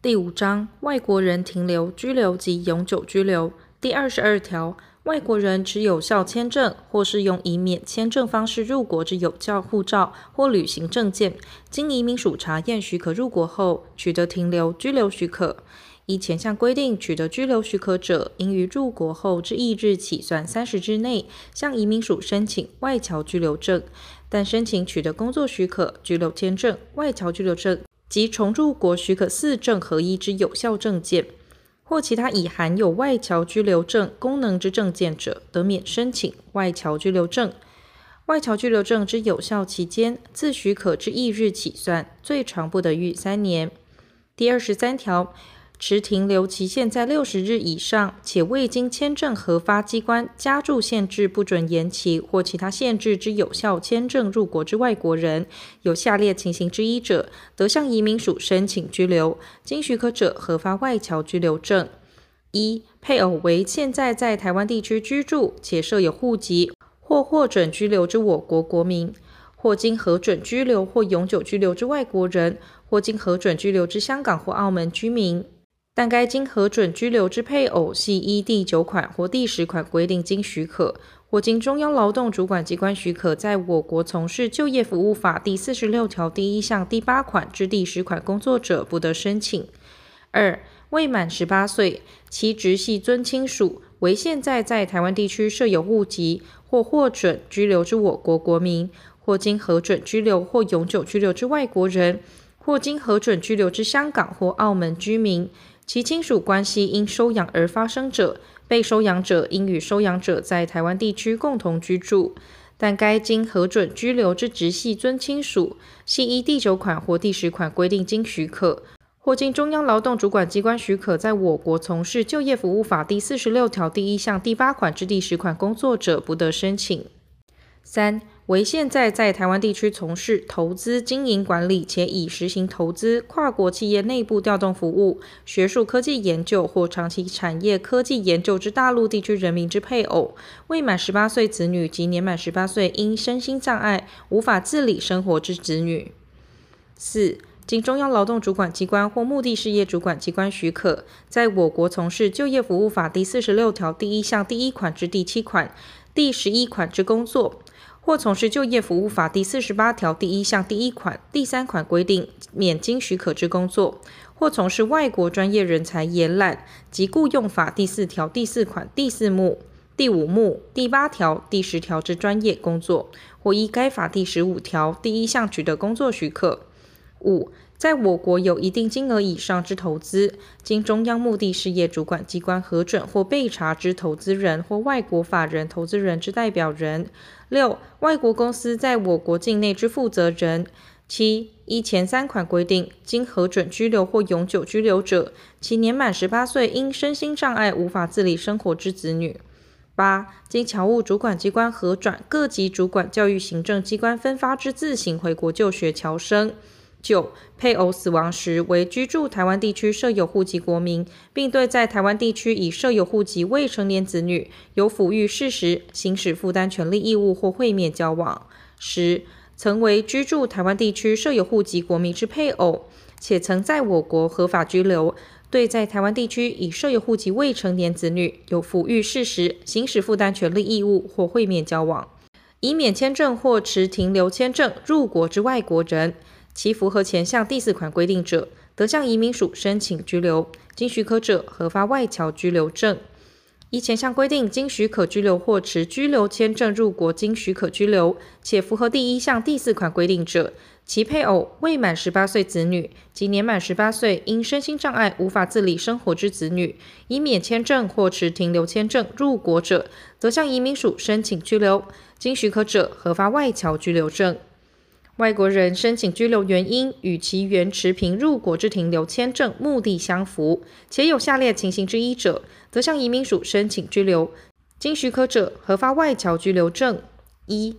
第五章外国人停留、居留及永久居留第二十二条，外国人持有效签证或是用以免签证方式入国之有效护照或旅行证件，经移民署查验许可入国后，取得停留、居留许可。依前项规定取得居留许可者，应于入国后之翌日起算三十日内，向移民署申请外侨居留证。但申请取得工作许可、居留签证、外侨居留证。及重入国许可四证合一之有效证件，或其他已含有外侨居留证功能之证件者，得免申请外侨居留证。外侨居留证之有效期间，自许可之翌日起算，最长不得逾三年。第二十三条。持停留期限在六十日以上，且未经签证核发机关加注限制不准延期或其他限制之有效签证入国之外国人，有下列情形之一者，得向移民署申请居留，经许可者核发外侨居留证：一、配偶为现在在台湾地区居住且设有户籍或获准居留之我国国民，或经核准居留或永久居留之外国人，或经核准居留之香港或澳门居民。但该经核准居留之配偶系依第九款或第十款规定经许可，或经中央劳动主管机关许可，在我国从事就业服务法第四十六条第一项第八款至第十款工作者，不得申请。二、未满十八岁，其直系尊亲属为现在在台湾地区设有户籍或获准居留之我国国民，或经核准居留或永久居留之外国人，或经核准居留之香港或澳门居民。其亲属关系因收养而发生者，被收养者应与收养者在台湾地区共同居住。但该经核准居留之直系尊亲属，系依第九款或第十款规定经许可，或经中央劳动主管机关许可，在我国从事就业服务法第四十六条第一项第八款至第十款工作者，不得申请。三。为现在在台湾地区从事投资、经营管理，且已实行投资、跨国企业内部调动服务、学术科技研究或长期产业科技研究之大陆地区人民之配偶、未满十八岁子女及年满十八岁因身心障碍无法自理生活之子女。四、经中央劳动主管机关或目的事业主管机关许可，在我国从事就业服务法第四十六条第一项第一款至第七款、第十一款之工作。或从事就业服务法第四十八条第一项第一款、第三款规定免经许可之工作，或从事外国专业人才延揽及雇用法第四条第四款第四目、第五目、第八条、第十条之专业工作，或依该法第十五条第一项取得工作许可。五。在我国有一定金额以上之投资，经中央目的事业主管机关核准或被查之投资人或外国法人投资人之代表人；六、外国公司在我国境内之负责人；七、依前三款规定经核准居留或永久居留者，其年满十八岁因身心障碍无法自理生活之子女；八、经侨务主管机关核转各级主管教育行政机关分发之自行回国就学侨生。九、配偶死亡时为居住台湾地区设有户籍国民，并对在台湾地区已设有户籍未成年子女有抚育事实、行使负担权利义务或会面交往。十、曾为居住台湾地区设有户籍国民之配偶，且曾在我国合法居留，对在台湾地区已设有户籍未成年子女有抚育事实、行使负担权利义务或会面交往，以免签证或持停留签证入国之外国人。其符合前项第四款规定者，得向移民署申请居留，经许可者核发外侨居留证。依前项规定经许可居留或持居留签证入国经许可居留，且符合第一项第四款规定者，其配偶未满十八岁子女及年满十八岁因身心障碍无法自理生活之子女，以免签证或持停留签证入国者，得向移民署申请居留，经许可者核发外侨居留证。外国人申请居留原因与其原持凭入国之停留签证目的相符，且有下列情形之一者，则向移民署申请居留，经许可者核发外侨居留证：一、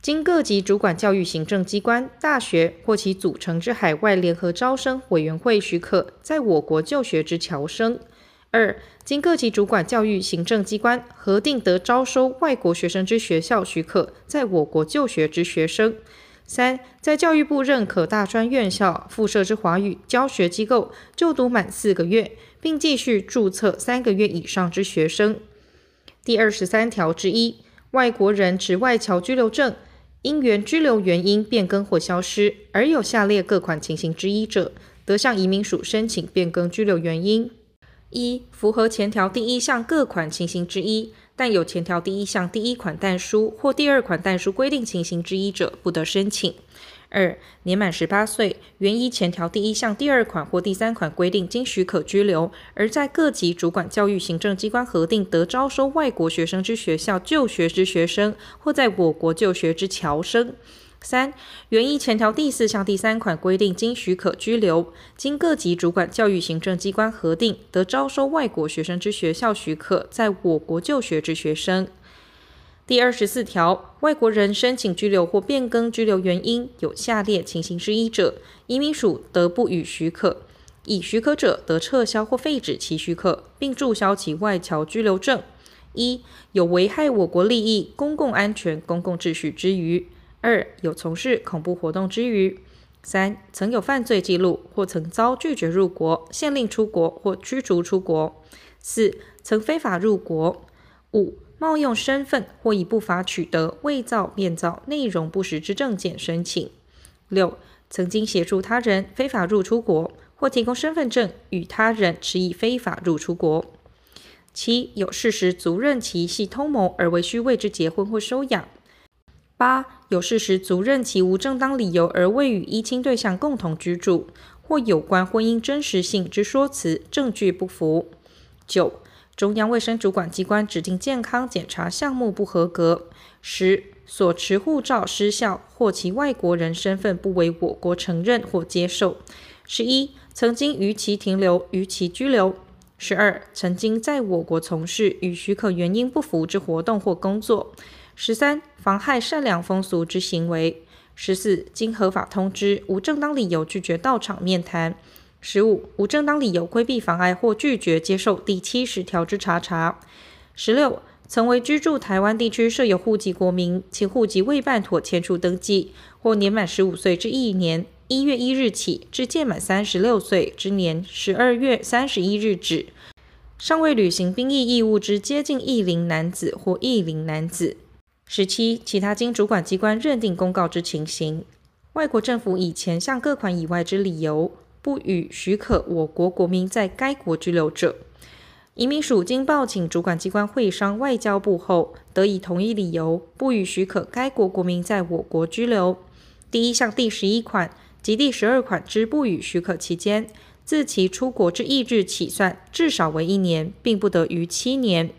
经各级主管教育行政机关、大学或其组成之海外联合招生委员会许可，在我国就学之侨生；二、经各级主管教育行政机关核定得招收外国学生之学校许可，在我国就学之学生。三，在教育部认可大专院校附设之华语教学机构就读满四个月，并继续注册三个月以上之学生。第二十三条之一，外国人持外侨居留证，因原居留原因变更或消失，而有下列各款情形之一者，得向移民署申请变更居留原因：一、符合前条第一项各款情形之一。但有前条第一项第一款但书或第二款但书规定情形之一者，不得申请。二、年满十八岁，原依前条第一项第二款或第三款规定经许可拘留，而在各级主管教育行政机关核定得招收外国学生之学校就学之学生，或在我国就学之侨生。三、原依前条第四项第三款规定，经许可居留，经各级主管教育行政机关核定，得招收外国学生之学校许可，在我国就学之学生。第二十四条，外国人申请居留或变更居留原因有下列情形之一者，移民署得不予许可。已许可者，得撤销或废止其许可，并注销其外侨居留证。一、有危害我国利益、公共安全、公共秩序之余。二、有从事恐怖活动之余；三、曾有犯罪记录或曾遭拒绝入国、限令出国或驱逐出国；四、曾非法入国；五、冒用身份或以不法取得、伪造、变造、内容不实之证件申请；六、曾经协助他人非法入出国或提供身份证与他人持以非法入出国；七、有事实足认其系通谋而为虚为之结婚或收养。八、有事实足认其无正当理由而未与依亲对象共同居住，或有关婚姻真实性之说辞证据不符。九、中央卫生主管机关指定健康检查项目不合格。十、所持护照失效或其外国人身份不为我国承认或接受。十一、曾经逾期停留、逾期居留。十二、曾经在我国从事与许可原因不符之活动或工作。十三、妨害善良风俗之行为；十四、经合法通知，无正当理由拒绝到场面谈；十五、无正当理由规避、妨碍或拒绝接受第七十条之查查；十六、曾为居住台湾地区设有户籍国民，其户籍未办妥迁出登记，或年满十五岁之一年一月一日起至届满三十六岁之年十二月三十一日止，尚未履行兵役义务之接近役龄男子或役龄男子。十七、其他经主管机关认定公告之情形，外国政府以前项各款以外之理由，不予许可我国国民在该国居留者，移民署经报请主管机关会商外交部后，得以同一理由，不予许可该国国民在我国居留。第一项第十一款及第十二款之不予许可期间，自其出国之翌日起算，至少为一年，并不得逾七年。